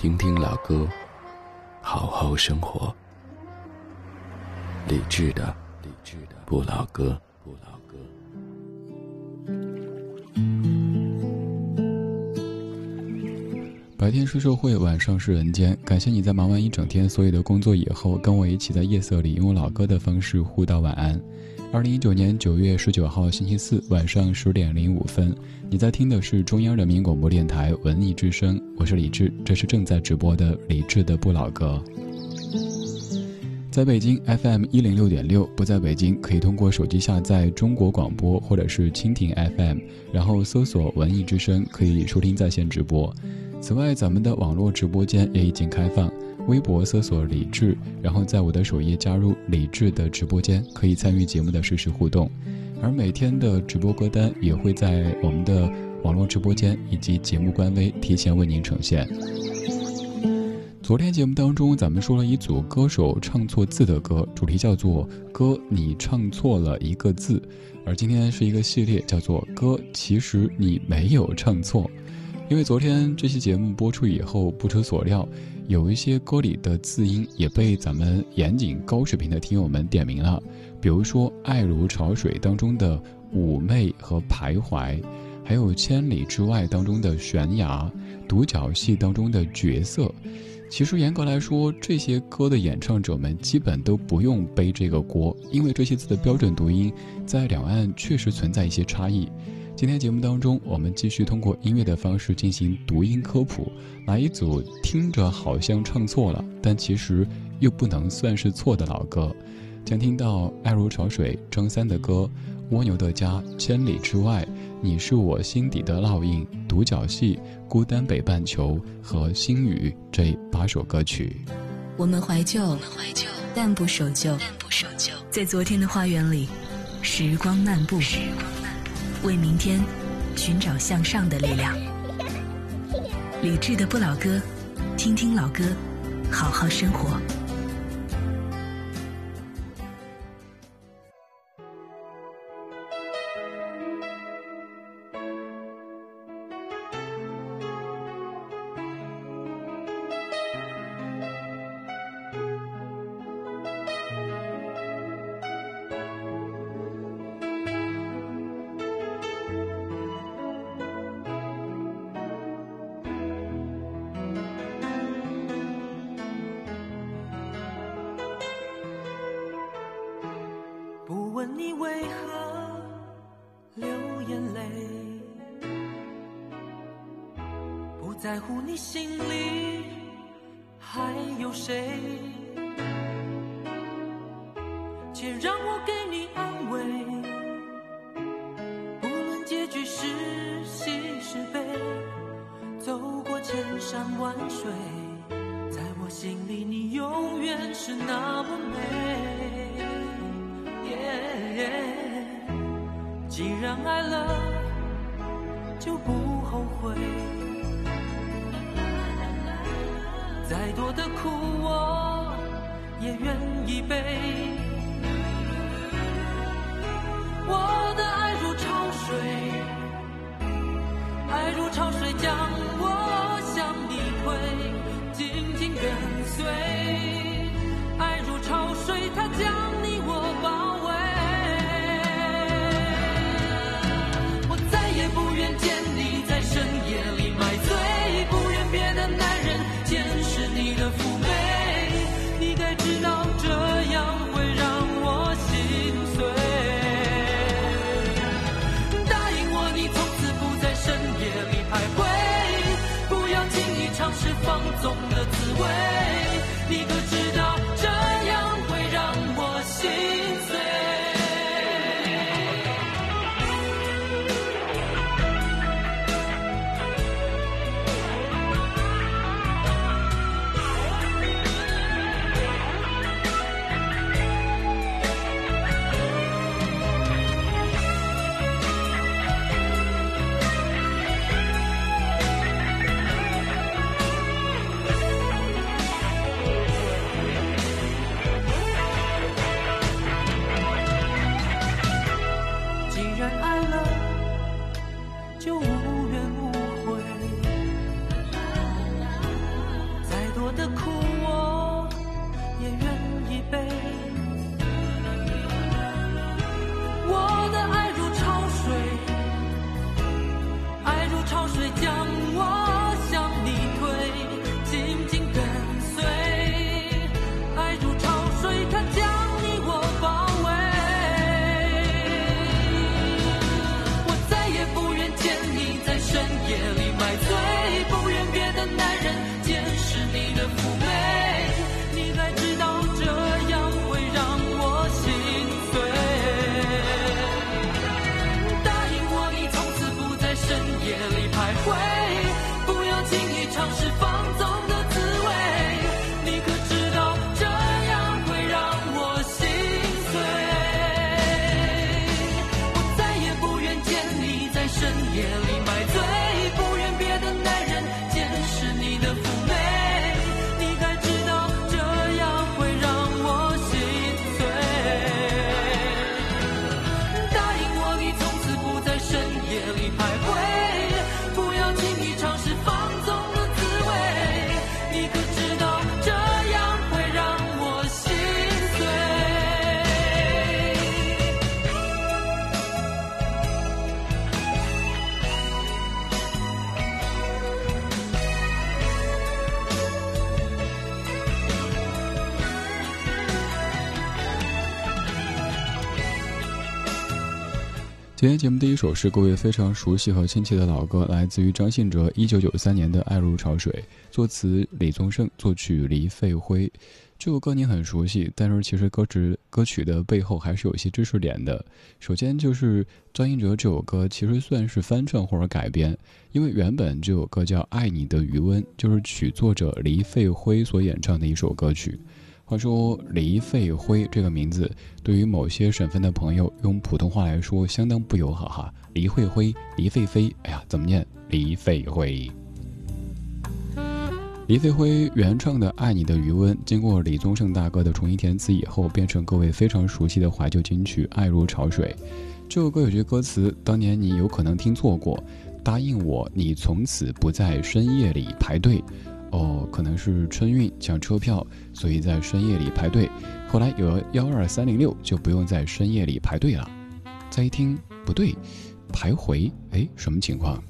听听老歌，好好生活。理智的，理智的不老歌。不老歌白天是社会，晚上是人间。感谢你在忙完一整天所有的工作以后，跟我一起在夜色里用老歌的方式互道晚安。二零一九年九月十九号星期四晚上十点零五分，你在听的是中央人民广播电台文艺之声，我是李志，这是正在直播的李志的不老歌。在北京 FM 一零六点六，不在北京可以通过手机下载中国广播或者是蜻蜓 FM，然后搜索文艺之声，可以收听在线直播。此外，咱们的网络直播间也已经开放，微博搜索“李智”，然后在我的首页加入李智的直播间，可以参与节目的实时互动。而每天的直播歌单也会在我们的网络直播间以及节目官微提前为您呈现。昨天节目当中，咱们说了一组歌手唱错字的歌，主题叫做“歌你唱错了一个字”，而今天是一个系列，叫做“歌其实你没有唱错”。因为昨天这期节目播出以后，不出所料，有一些歌里的字音也被咱们严谨高水平的听友们点名了。比如说《爱如潮水》当中的妩媚和徘徊，还有《千里之外》当中的悬崖，《独角戏》当中的角色。其实严格来说，这些歌的演唱者们基本都不用背这个锅，因为这些字的标准读音在两岸确实存在一些差异。今天节目当中，我们继续通过音乐的方式进行读音科普，来一组听着好像唱错了，但其实又不能算是错的老歌。将听到《爱如潮水》张三的歌，《蜗牛的家》《千里之外》，你是我心底的烙印，《独角戏》《孤单北半球》和《星雨》这八首歌曲。我们怀旧，但不守旧，在昨天的花园里，时光漫步。为明天寻找向上的力量。理智的不老歌，听听老歌，好好生活。为何流眼泪？不在乎你心里还有谁？再多的苦我也愿意背今天节目第一首是各位非常熟悉和亲切的老歌，来自于张信哲一九九三年的《爱如潮水》，作词李宗盛，作曲黎费辉。这首歌你很熟悉，但是其实歌词歌曲的背后还是有一些知识点的。首先就是张信哲这首歌其实算是翻唱或者改编，因为原本这首歌叫《爱你的余温》，就是曲作者黎费辉所演唱的一首歌曲。话说黎费辉这个名字，对于某些省份的朋友用普通话来说相当不友好哈。黎慧辉、黎费飞，哎呀，怎么念？黎费辉。黎费辉原唱的《爱你的余温》，经过李宗盛大哥的重新填词以后，变成各位非常熟悉的怀旧金曲《爱如潮水》。这首歌有句歌词，当年你有可能听错过：“答应我，你从此不在深夜里排队。”哦，可能是春运抢车票，所以在深夜里排队。后来有了幺二三零六，就不用在深夜里排队了。再一听，不对，徘徊，哎，什么情况？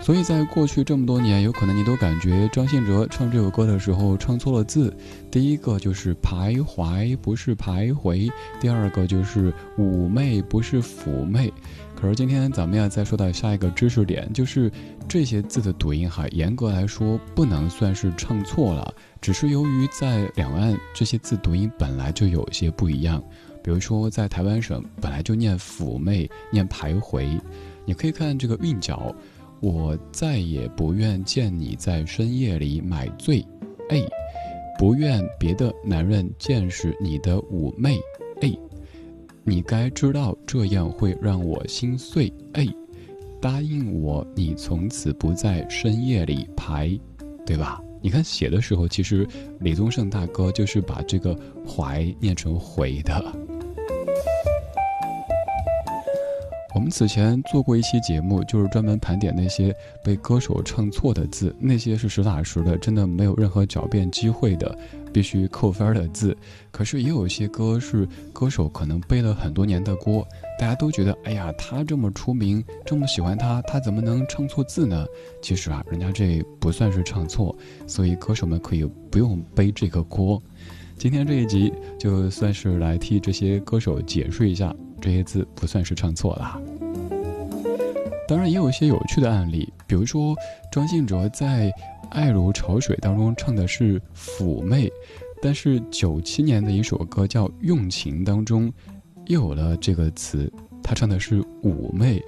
所以在过去这么多年，有可能你都感觉张信哲唱这首歌的时候唱错了字。第一个就是徘徊，不是徘徊；第二个就是妩媚，不是妩媚。可是今天咱们要再说到下一个知识点，就是这些字的读音哈，严格来说不能算是唱错了，只是由于在两岸这些字读音本来就有些不一样。比如说在台湾省本来就念妩媚，念徘徊，你可以看这个韵脚。我再也不愿见你在深夜里买醉，哎，不愿别的男人见识你的妩媚，你该知道这样会让我心碎，哎，答应我，你从此不在深夜里排，对吧？你看写的时候，其实李宗盛大哥就是把这个“怀”念成“回”的。我们此前做过一期节目，就是专门盘点那些被歌手唱错的字，那些是实打实的，真的没有任何狡辩机会的，必须扣分的字。可是也有一些歌是歌手可能背了很多年的锅，大家都觉得，哎呀，他这么出名，这么喜欢他，他怎么能唱错字呢？其实啊，人家这不算是唱错，所以歌手们可以不用背这个锅。今天这一集就算是来替这些歌手解释一下。这些字不算是唱错了，当然也有一些有趣的案例，比如说张信哲在《爱如潮水》当中唱的是妩媚，但是九七年的一首歌叫《用情》当中又有了这个词，他唱的是妩媚，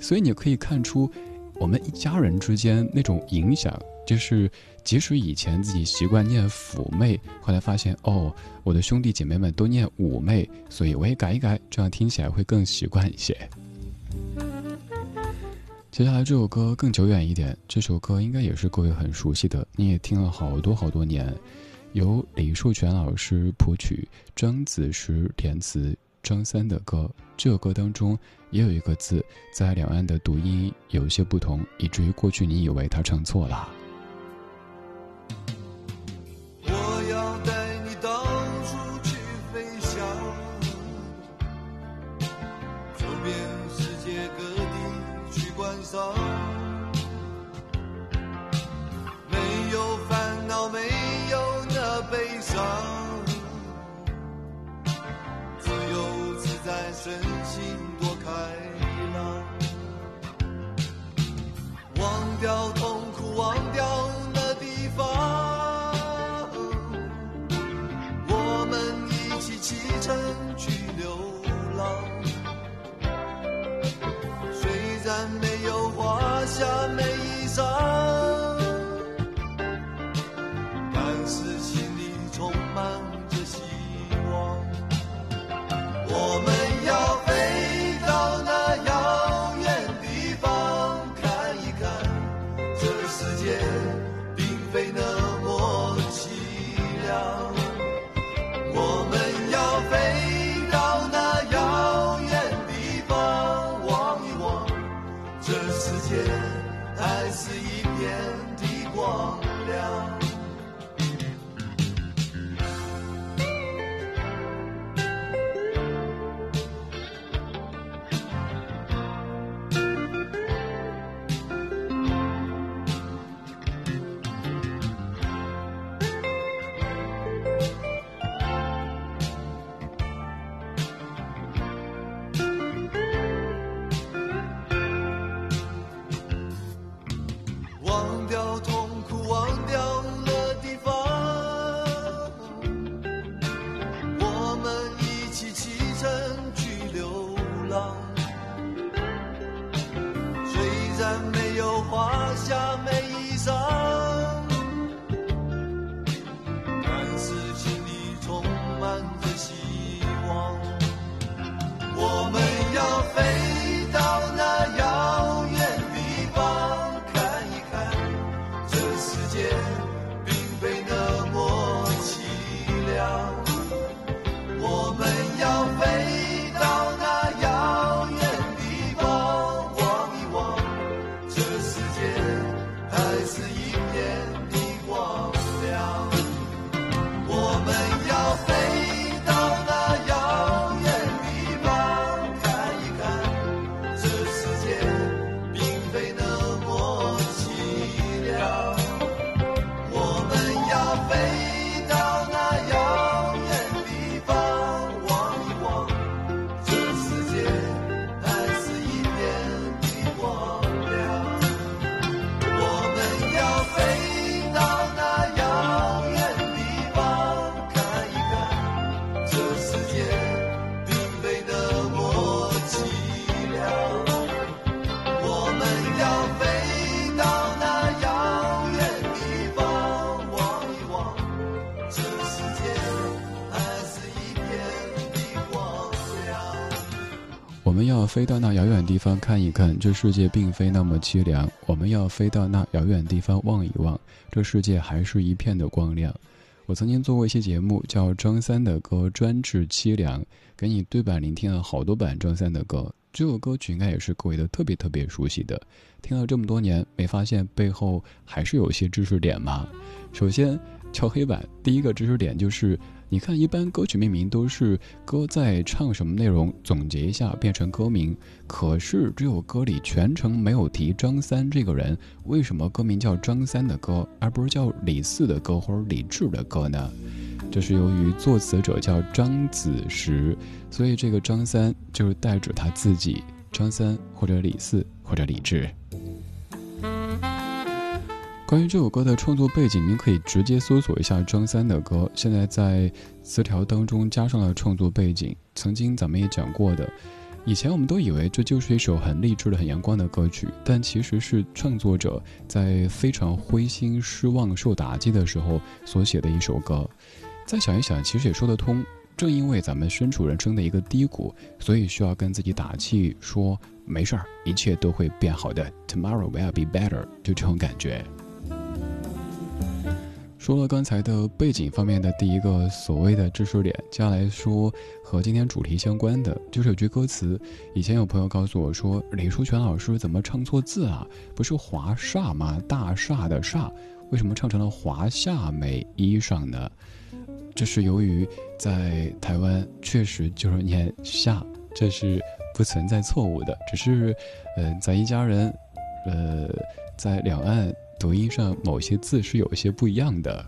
所以你可以看出我们一家人之间那种影响。就是即使以前自己习惯念妩媚，后来发现哦，我的兄弟姐妹们都念妩媚，所以我也改一改，这样听起来会更习惯一些。接下来这首歌更久远一点，这首歌应该也是各位很熟悉的，你也听了好多好多年，由李树泉老师谱曲，张子时填词，张三的歌。这首歌当中也有一个字，在两岸的读音有些不同，以至于过去你以为他唱错了。有华厦美衣裳，但是心里充满着希望。我们要飞飞到那遥远地方看一看，这世界并非那么凄凉。我们要飞到那遥远地方望一望，这世界还是一片的光亮。我曾经做过一期节目，叫张三的歌专治凄凉，给你对版聆听了好多版张三的歌。这首歌曲应该也是各位都特别特别熟悉的。听了这么多年，没发现背后还是有些知识点吗？首先，敲黑板，第一个知识点就是。你看，一般歌曲命名都是歌在唱什么内容，总结一下变成歌名。可是这首歌里全程没有提张三这个人，为什么歌名叫张三的歌，而不是叫李四的歌或者李志的歌呢？这是由于作词者叫张子时，所以这个张三就是代指他自己，张三或者李四或者李志。关于这首歌的创作背景，您可以直接搜索一下张三的歌。现在在词条当中加上了创作背景。曾经咱们也讲过的，以前我们都以为这就是一首很励志的、很阳光的歌曲，但其实是创作者在非常灰心、失望、受打击的时候所写的一首歌。再想一想，其实也说得通。正因为咱们身处人生的一个低谷，所以需要跟自己打气，说没事儿，一切都会变好的。Tomorrow will be better，就这种感觉。说了刚才的背景方面的第一个所谓的知识点，接下来说和今天主题相关的，就是有句歌词。以前有朋友告诉我说，李书全老师怎么唱错字啊？不是华厦吗？大厦的厦，为什么唱成了华夏美衣裳呢？这是由于在台湾确实就是念夏，这是不存在错误的，只是，呃，咱一家人，呃，在两岸。读音上某些字是有一些不一样的，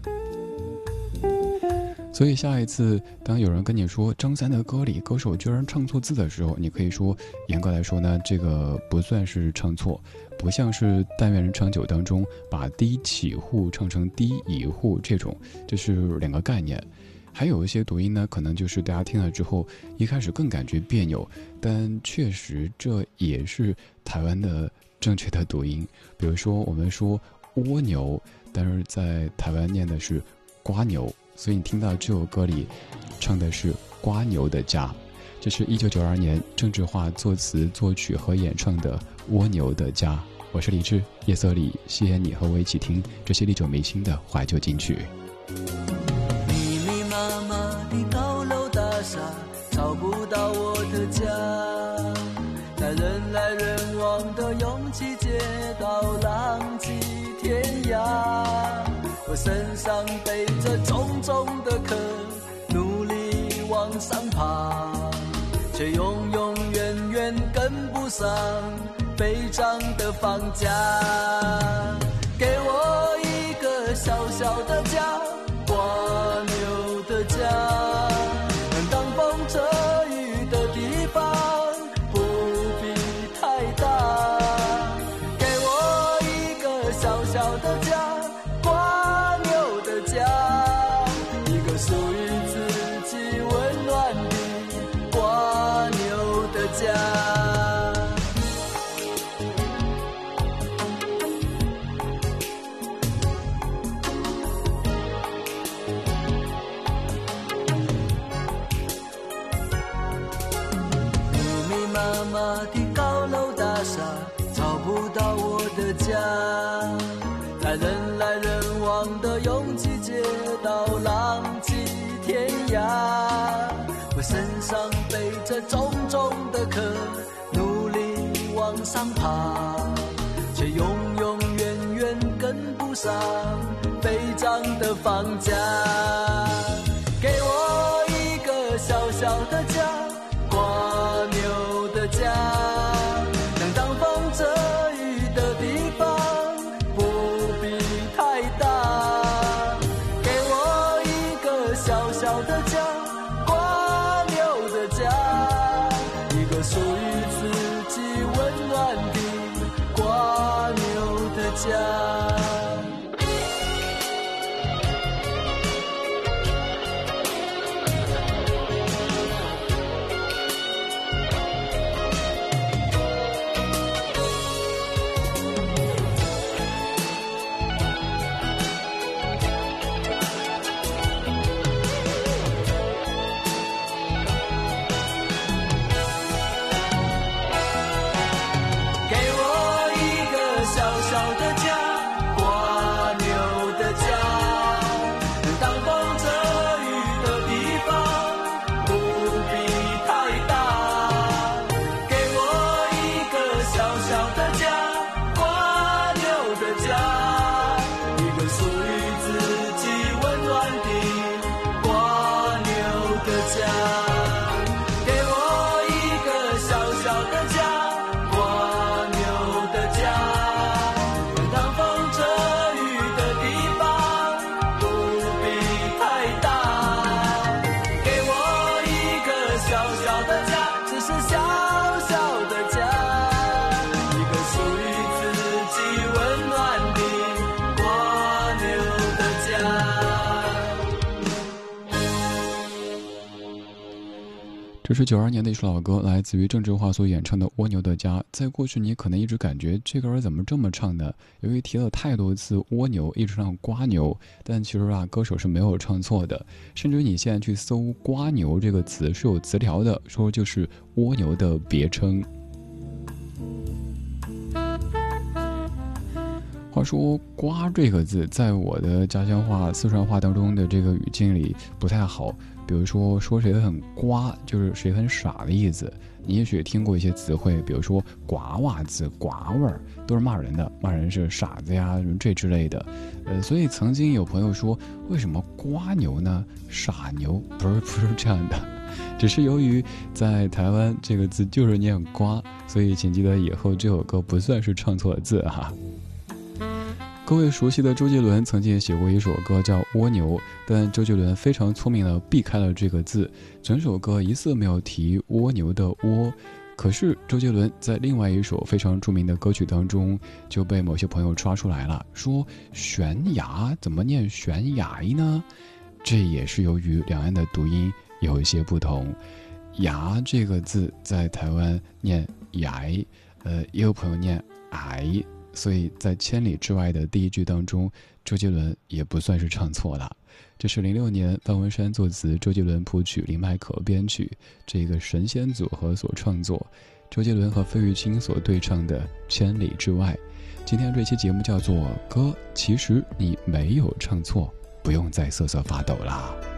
所以下一次当有人跟你说张三的歌里歌手居然唱错字的时候，你可以说，严格来说呢，这个不算是唱错，不像是《但愿人长久》当中把低起户唱成低乙户这种，这是两个概念。还有一些读音呢，可能就是大家听了之后一开始更感觉别扭，但确实这也是台湾的正确的读音。比如说我们说。蜗牛，但是在台湾念的是瓜牛，所以你听到这首歌里唱的是瓜牛的家。这是一九九二年郑智化作词作曲和演唱的《蜗牛的家》。我是李志，夜色里，谢谢你和我一起听这些历久弥新的怀旧金曲。身上背着重重的壳，努力往上爬，却永永远远跟不上飞涨的房价。上飞涨的房价。这是九二年的一首老歌，来自于郑智化所演唱的《蜗牛的家》。在过去，你可能一直感觉这歌怎么这么唱呢？由于提了太多次“蜗牛”，一直唱“瓜牛”，但其实啊，歌手是没有唱错的。甚至你现在去搜“瓜牛”这个词是有词条的，说就是蜗牛的别称。话说“瓜”这个字，在我的家乡话、四川话当中的这个语境里不太好。比如说，说谁很瓜，就是谁很傻的意思。你也许听过一些词汇，比如说“瓜娃子”“瓜味儿”，都是骂人的，骂人是傻子呀什么，这之类的。呃，所以曾经有朋友说，为什么“瓜牛”呢？“傻牛”不是不是这样的，只是由于在台湾这个字就是念“瓜”，所以请记得以后这首歌不算是唱错字哈。各位熟悉的周杰伦曾经也写过一首歌叫《蜗牛》，但周杰伦非常聪明的避开了这个字，整首歌一次没有提蜗牛的蜗。可是周杰伦在另外一首非常著名的歌曲当中就被某些朋友抓出来了，说悬崖怎么念悬崖呢？这也是由于两岸的读音有一些不同，崖这个字在台湾念崖，呃，也有朋友念矮。所以在千里之外的第一句当中，周杰伦也不算是唱错了。这是零六年方文山作词，周杰伦谱曲，林迈可编曲，这个神仙组合所创作，周杰伦和费玉清所对唱的《千里之外》。今天这期节目叫做《歌》，其实你没有唱错，不用再瑟瑟发抖啦。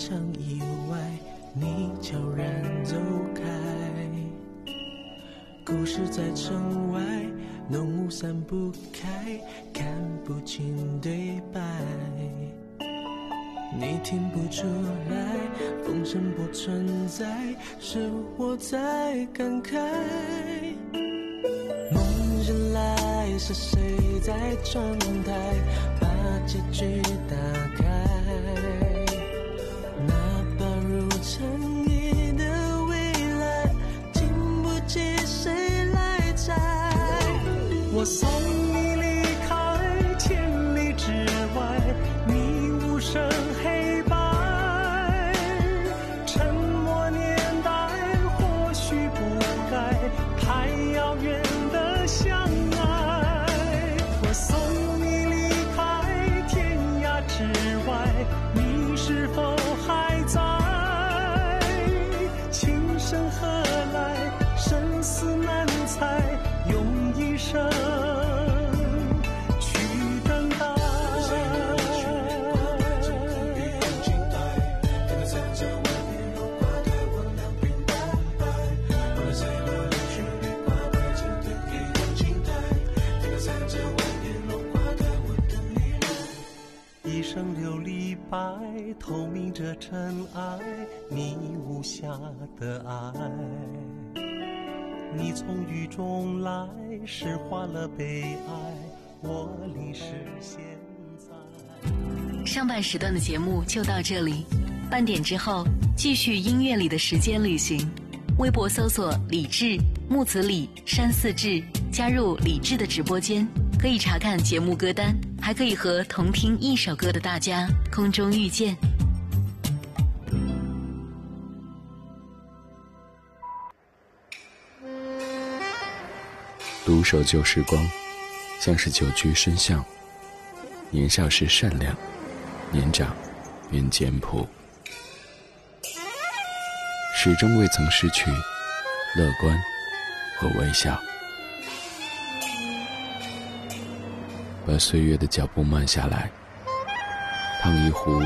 场意外，你悄然走开。故事在城外，浓雾散不开，看不清对白。你听不出来，风声不存在，是我在感慨。梦醒来是谁在窗台把结局打开？我送透明着尘埃，你无瑕的爱。你从雨中来，释化了悲哀。我离世现在。上半时段的节目就到这里，半点之后继续音乐里的时间旅行。微博搜索李志木子李山四志，加入李志的直播间，可以查看节目歌单，还可以和同听一首歌的大家空中遇见。独守旧时光，像是久居深巷。年少时善良，年长愿简朴。始终未曾失去乐观和微笑，把岁月的脚步慢下来，烫一壶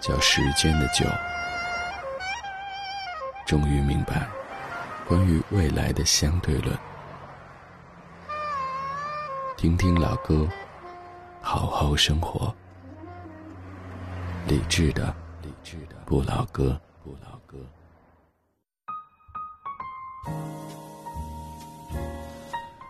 叫时间的酒，终于明白关于未来的相对论。听听老歌，好好生活。理智的，理智的不老歌。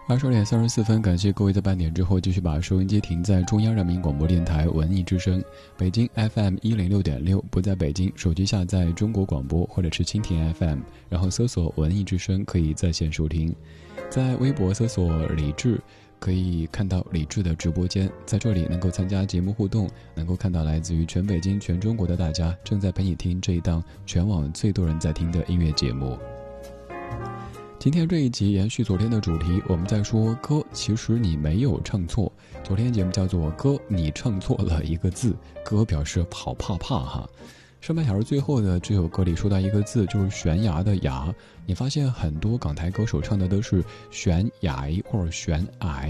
二十二点三十四分，感谢各位在半点之后继续把收音机停在中央人民广播电台文艺之声，北京 FM 一零六点六。不在北京，手机下载中国广播或者是蜻蜓 FM，然后搜索文艺之声，可以在线收听。在微博搜索李志，可以看到李志的直播间，在这里能够参加节目互动，能够看到来自于全北京、全中国的大家正在陪你听这一档全网最多人在听的音乐节目。今天这一集延续昨天的主题，我们在说歌，其实你没有唱错。昨天节目叫做歌，你唱错了一个字，歌表示跑怕怕哈。上半小时最后的这首歌里说到一个字，就是悬崖的崖。你发现很多港台歌手唱的都是悬崖或者悬崖，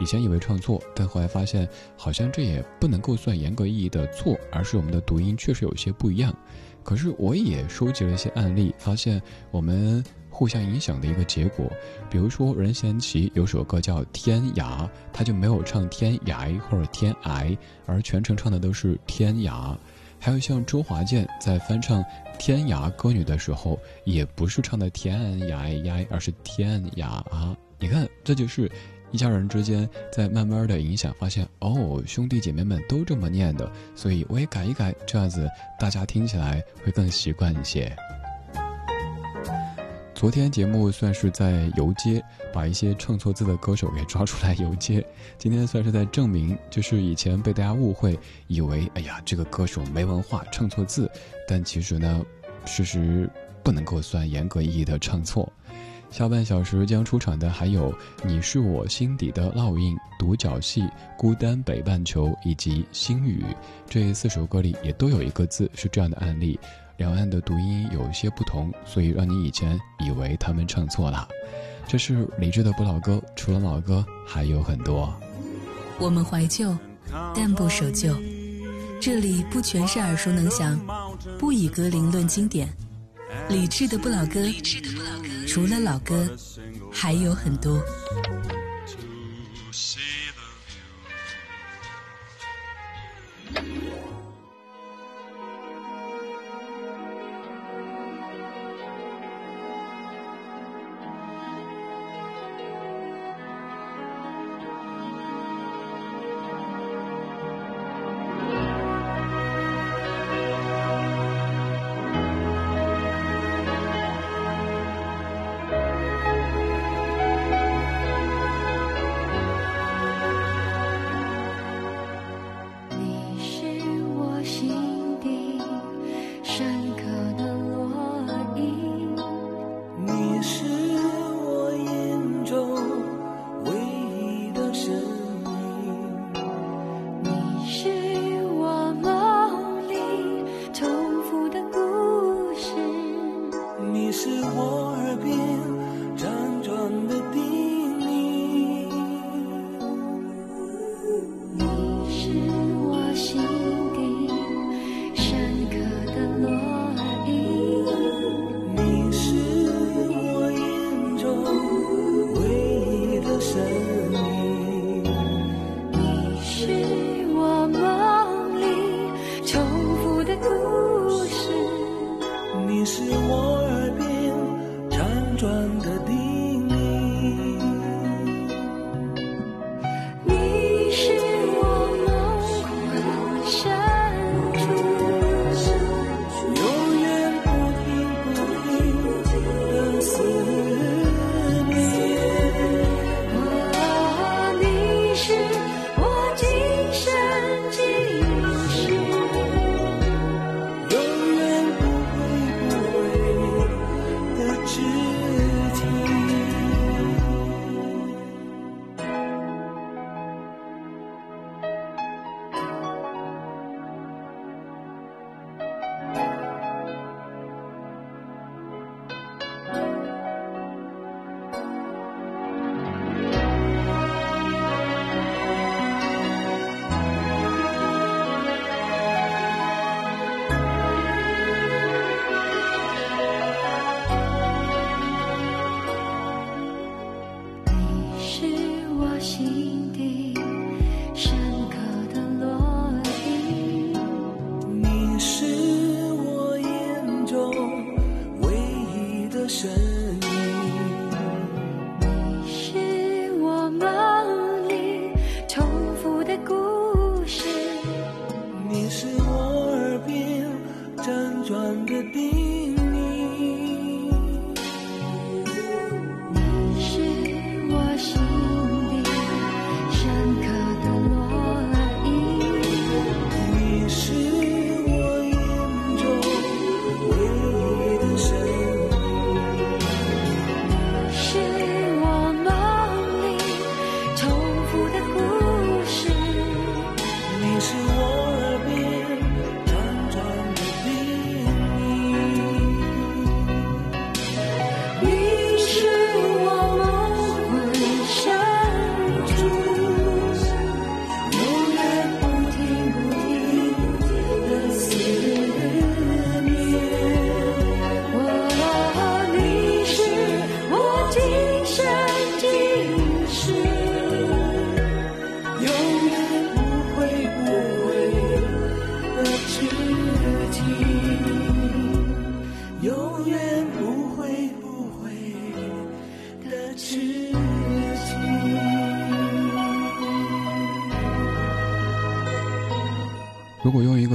以前以为唱错，但后来发现好像这也不能够算严格意义的错，而是我们的读音确实有些不一样。可是我也收集了一些案例，发现我们。互相影响的一个结果，比如说任贤齐有首歌叫《天涯》，他就没有唱天涯或者天涯，而全程唱的都是天涯。还有像周华健在翻唱《天涯歌女》的时候，也不是唱的天涯呀，而是天涯啊。你看，这就是一家人之间在慢慢的影响，发现哦，兄弟姐妹们都这么念的，所以我也改一改，这样子大家听起来会更习惯一些。昨天节目算是在游街，把一些唱错字的歌手给抓出来游街。今天算是在证明，就是以前被大家误会，以为哎呀这个歌手没文化，唱错字。但其实呢，事实不能够算严格意义的唱错。下半小时将出场的还有《你是我心底的烙印》、《独角戏》、《孤单北半球》以及《星雨》这四首歌里也都有一个字是这样的案例。两岸的读音有些不同，所以让你以前以为他们唱错了。这是理智的不老歌，除了老歌还有很多。我们怀旧，但不守旧。这里不全是耳熟能详，不以歌龄论经典。理智的不老歌，除了老歌还有很多。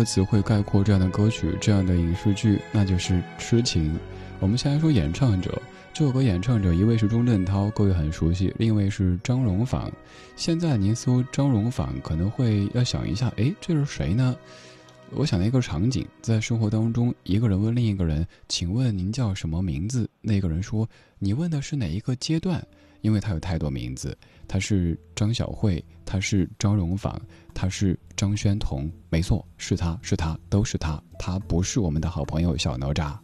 词汇概括这样的歌曲、这样的影视剧，那就是痴情。我们先来说演唱者，这首歌演唱者一位是钟镇涛，各位很熟悉；另一位是张荣仿。现在您搜张荣仿，可能会要想一下，哎，这是谁呢？我想到一个场景，在生活当中，一个人问另一个人：“请问您叫什么名字？”那个人说：“你问的是哪一个阶段？”因为他有太多名字，他是张小慧，他是张荣仿，他是张轩彤，没错，是他是他都是他，他不是我们的好朋友小哪吒。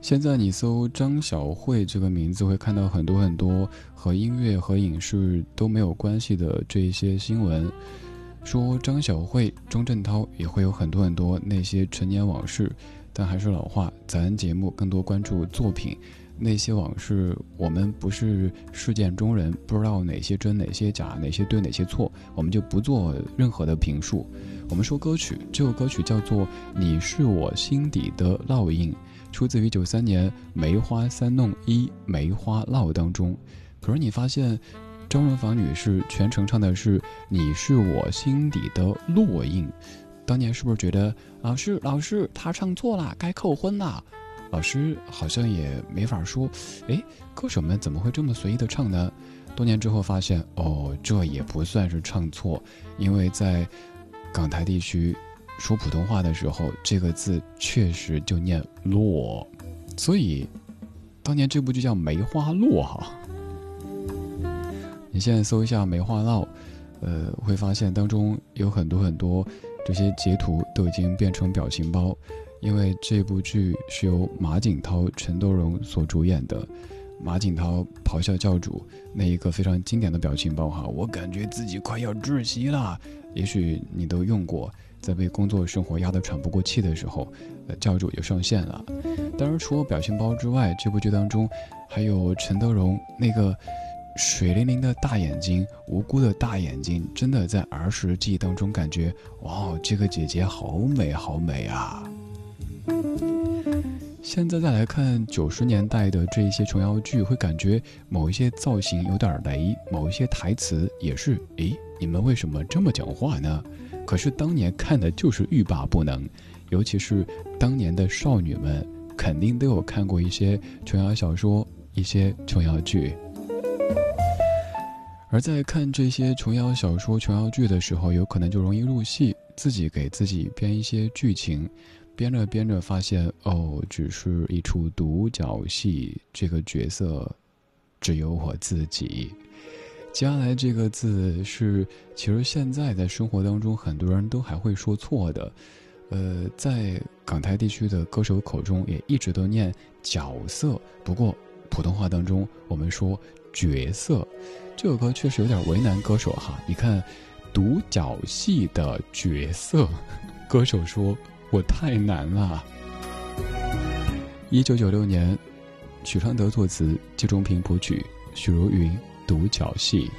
现在你搜张小慧这个名字，会看到很多很多和音乐和影视都没有关系的这一些新闻。说张小慧、钟镇涛也会有很多很多那些陈年往事，但还是老话，咱节目更多关注作品，那些往事我们不是事件中人，不知道哪些真哪些假，哪些对哪些错，我们就不做任何的评述。我们说歌曲，这首歌曲叫做《你是我心底的烙印》。出自于九三年《梅花三弄一梅花烙》当中，可是你发现，张荣芳女士全程唱的是“你是我心底的烙印”，当年是不是觉得老师老师他唱错了，该扣分了？老师好像也没法说，哎，歌手们怎么会这么随意的唱呢？多年之后发现，哦，这也不算是唱错，因为在港台地区。说普通话的时候，这个字确实就念“落”，所以当年这部剧叫《梅花落》哈。你现在搜一下《梅花烙》，呃，会发现当中有很多很多这些截图都已经变成表情包，因为这部剧是由马景涛、陈德容所主演的。马景涛咆哮教主那一个非常经典的表情包哈，我感觉自己快要窒息了，也许你都用过。在被工作生活压得喘不过气的时候，呃，教主就上线了。当然，除了表情包之外，这部剧当中还有陈德容那个水灵灵的大眼睛、无辜的大眼睛，真的在儿时记忆当中感觉，哇，这个姐姐好美，好美啊！现在再来看九十年代的这一些琼瑶剧，会感觉某一些造型有点雷，某一些台词也是，诶，你们为什么这么讲话呢？可是当年看的就是欲罢不能，尤其是当年的少女们，肯定都有看过一些琼瑶小说、一些琼瑶剧。而在看这些琼瑶小说、琼瑶剧的时候，有可能就容易入戏，自己给自己编一些剧情，编着编着发现，哦，只是一出独角戏，这个角色只有我自己。接下来这个字是，其实现在在生活当中很多人都还会说错的，呃，在港台地区的歌手口中也一直都念角色，不过普通话当中我们说角色，这首歌确实有点为难歌手哈。你看，独角戏的角色，歌手说我太难了。一九九六年，许昌德作词，季中平谱曲，许茹芸。独角戏。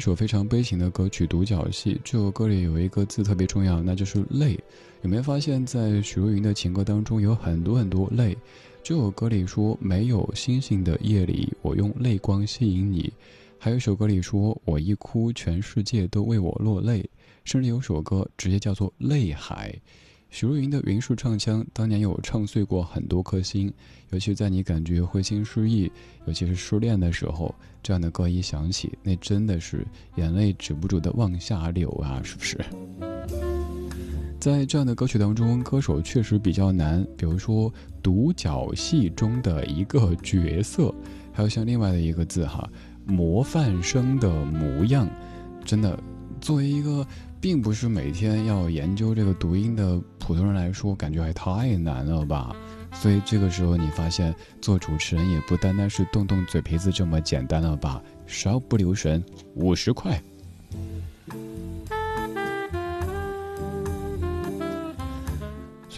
一首非常悲情的歌曲《独角戏》，这首歌里有一个字特别重要，那就是泪。有没有发现，在许茹芸的情歌当中有很多很多泪？这首歌里说：“没有星星的夜里，我用泪光吸引你。”还有一首歌里说：“我一哭，全世界都为我落泪。”甚至有首歌直接叫做《泪海》。许茹芸的云树唱腔当年有唱碎过很多颗心，尤其在你感觉灰心失意，尤其是失恋的时候，这样的歌一响起，那真的是眼泪止不住的往下流啊，是不是？在这样的歌曲当中，歌手确实比较难，比如说独角戏中的一个角色，还有像另外的一个字哈，模范生的模样，真的，作为一个。并不是每天要研究这个读音的普通人来说，感觉还太难了吧？所以这个时候你发现做主持人也不单单是动动嘴皮子这么简单了吧？稍不留神，五十块。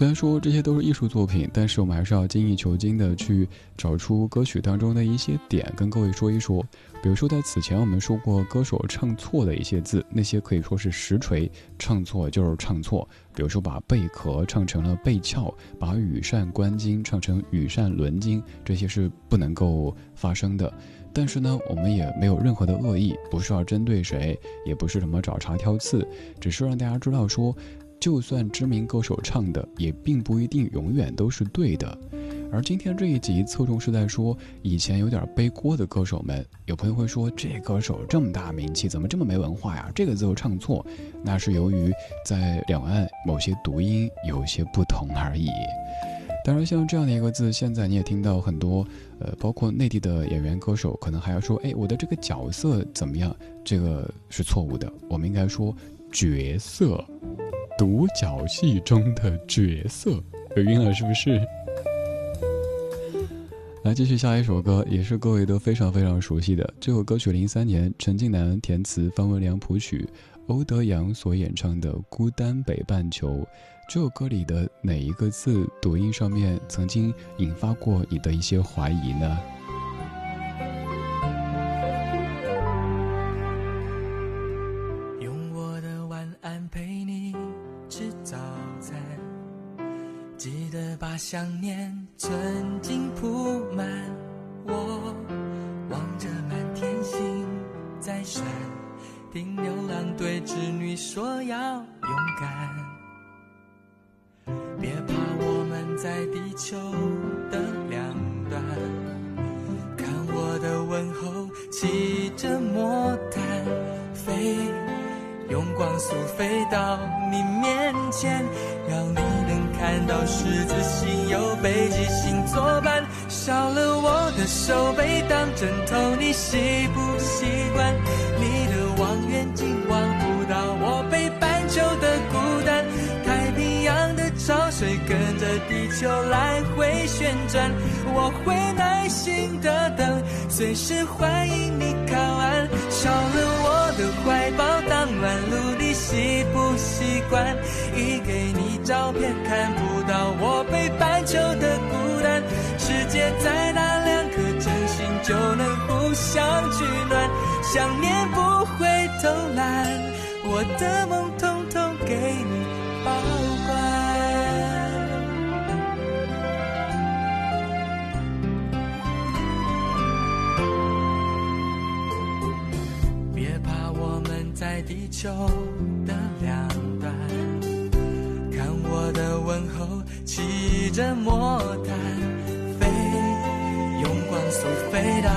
虽然说这些都是艺术作品，但是我们还是要精益求精的去找出歌曲当中的一些点，跟各位说一说。比如说，在此前我们说过歌手唱错的一些字，那些可以说是实锤，唱错就是唱错。比如说，把贝壳唱成了贝壳，把羽扇纶巾唱成羽扇纶巾，这些是不能够发生的。但是呢，我们也没有任何的恶意，不是要针对谁，也不是什么找茬挑刺，只是让大家知道说，就算知名歌手唱的，也并不一定永远都是对的。而今天这一集侧重是在说以前有点背锅的歌手们。有朋友会说，这歌手这么大名气，怎么这么没文化呀？这个字又唱错，那是由于在两岸某些读音有些不同而已。当然，像这样的一个字，现在你也听到很多，呃，包括内地的演员歌手，可能还要说，哎，我的这个角色怎么样？这个是错误的，我们应该说角色，独角戏中的角色。有晕了是不是？来继续下一首歌，也是各位都非常非常熟悉的这首歌曲。零三年，陈近南填词，方文良谱曲，欧德阳所演唱的《孤单北半球》。这首歌里的哪一个字读音上面曾经引发过你的一些怀疑呢？把想念曾经铺满。我习不习惯？你的望远镜望不到我北半球的孤单。太平洋的潮水跟着地球来回旋转，我会耐心的等，随时欢迎你靠岸。少了我的怀抱当暖炉，你习不习惯？一给你照片看不到我北半球的孤单。世界再取暖。想念不会偷懒，我的梦统统给你保管。别怕，我们在地球的两端，看我的问候，骑着魔毯，速飞到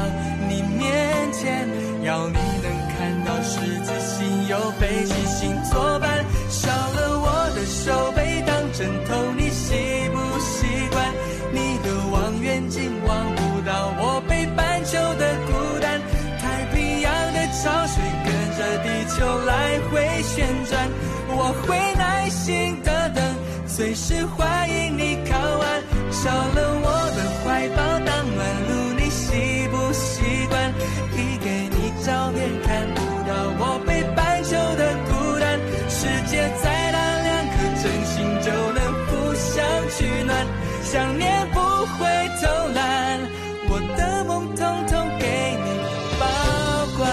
你面前，要你能看到十字星有北极星作伴。少了我的手背当枕头，你习不习惯？你的望远镜望不到我北半球的孤单。太平洋的潮水跟着地球来回旋转，我会耐心的等，随时欢迎你靠岸。少想念不会偷懒，我的梦统统给你保管。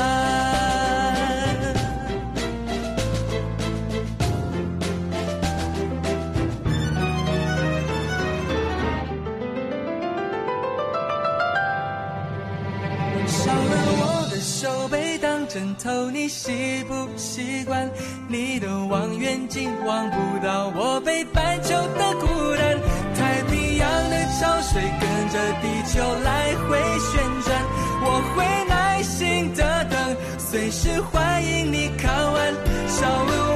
少了我的手背当枕头，你习不习惯？你的望远镜望不到我北半球的孤单。样的潮水跟着地球来回旋转，我会耐心的等，随时欢迎你靠岸。少了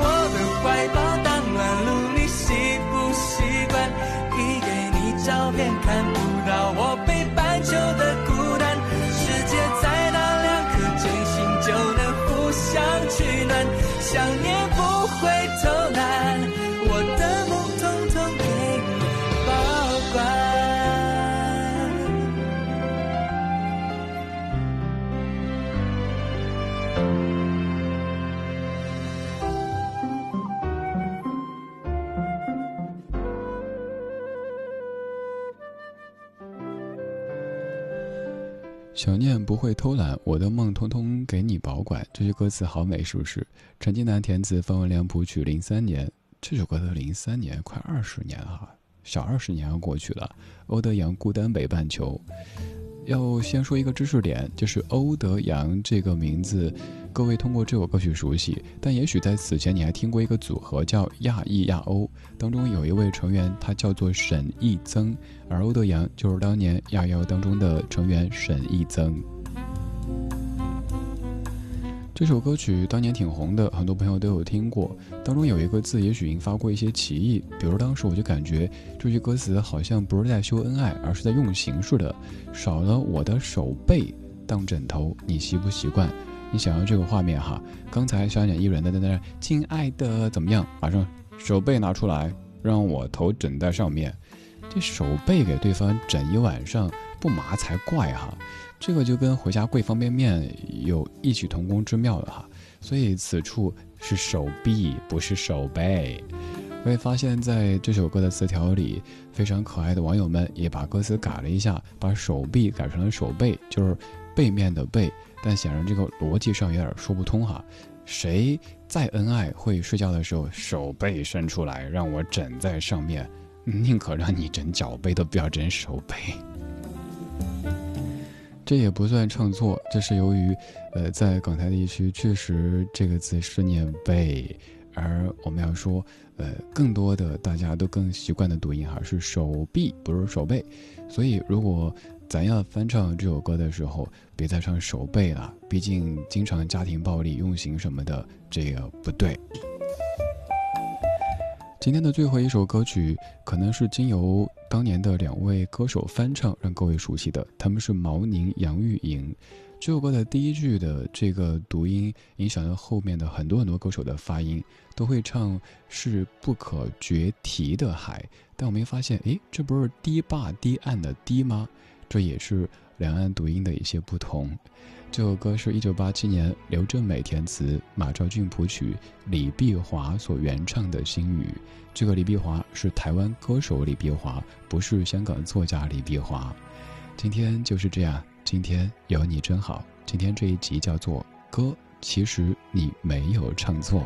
会偷懒，我的梦通通给你保管。这句歌词好美，是不是？陈近南填词，方文良谱曲。零三年，这首歌的零三年，快二十年哈，小二十年要过去了。欧德阳孤单北半球。要先说一个知识点，就是欧德阳这个名字，各位通过这首歌曲熟悉，但也许在此前你还听过一个组合叫亚裔亚欧，当中有一位成员他叫做沈义增，而欧德阳就是当年亚裔亚欧当中的成员沈义增。这首歌曲当年挺红的，很多朋友都有听过。当中有一个字，也许引发过一些歧义，比如当时我就感觉这句歌词好像不是在秀恩爱，而是在用形式的。少了我的手背当枕头，你习不习惯？你想要这个画面哈？刚才小鸟依人的在那，亲爱的怎么样？马上手背拿出来，让我头枕在上面。这手背给对方枕一晚上，不麻才怪哈。这个就跟回家跪方便面有异曲同工之妙的哈，所以此处是手臂，不是手背。我也发现，在这首歌的词条里，非常可爱的网友们也把歌词改了一下，把手臂改成了手背，就是背面的背。但显然这个逻辑上有点说不通哈。谁再恩爱会睡觉的时候手背伸出来让我枕在上面？宁可让你枕脚背，都不要枕手背。这也不算唱错，这是由于，呃，在港台地区确实这个字是念背，而我们要说，呃，更多的大家都更习惯的读音哈是手臂，不是手背。所以，如果咱要翻唱这首歌的时候，别再唱手背了，毕竟经常家庭暴力用刑什么的，这个不对。今天的最后一首歌曲，可能是经由当年的两位歌手翻唱，让各位熟悉的。他们是毛宁、杨钰莹。这首歌的第一句的这个读音，影响了后面的很多很多歌手的发音，都会唱是不可决堤的海。但我没发现，诶，这不是堤坝堤岸的堤吗？这也是两岸读音的一些不同。这首歌是一九八七年刘正美填词，马兆骏谱曲，李碧华所原唱的《心语》。这个李碧华是台湾歌手李碧华，不是香港作家李碧华。今天就是这样，今天有你真好。今天这一集叫做《歌》，其实你没有唱错。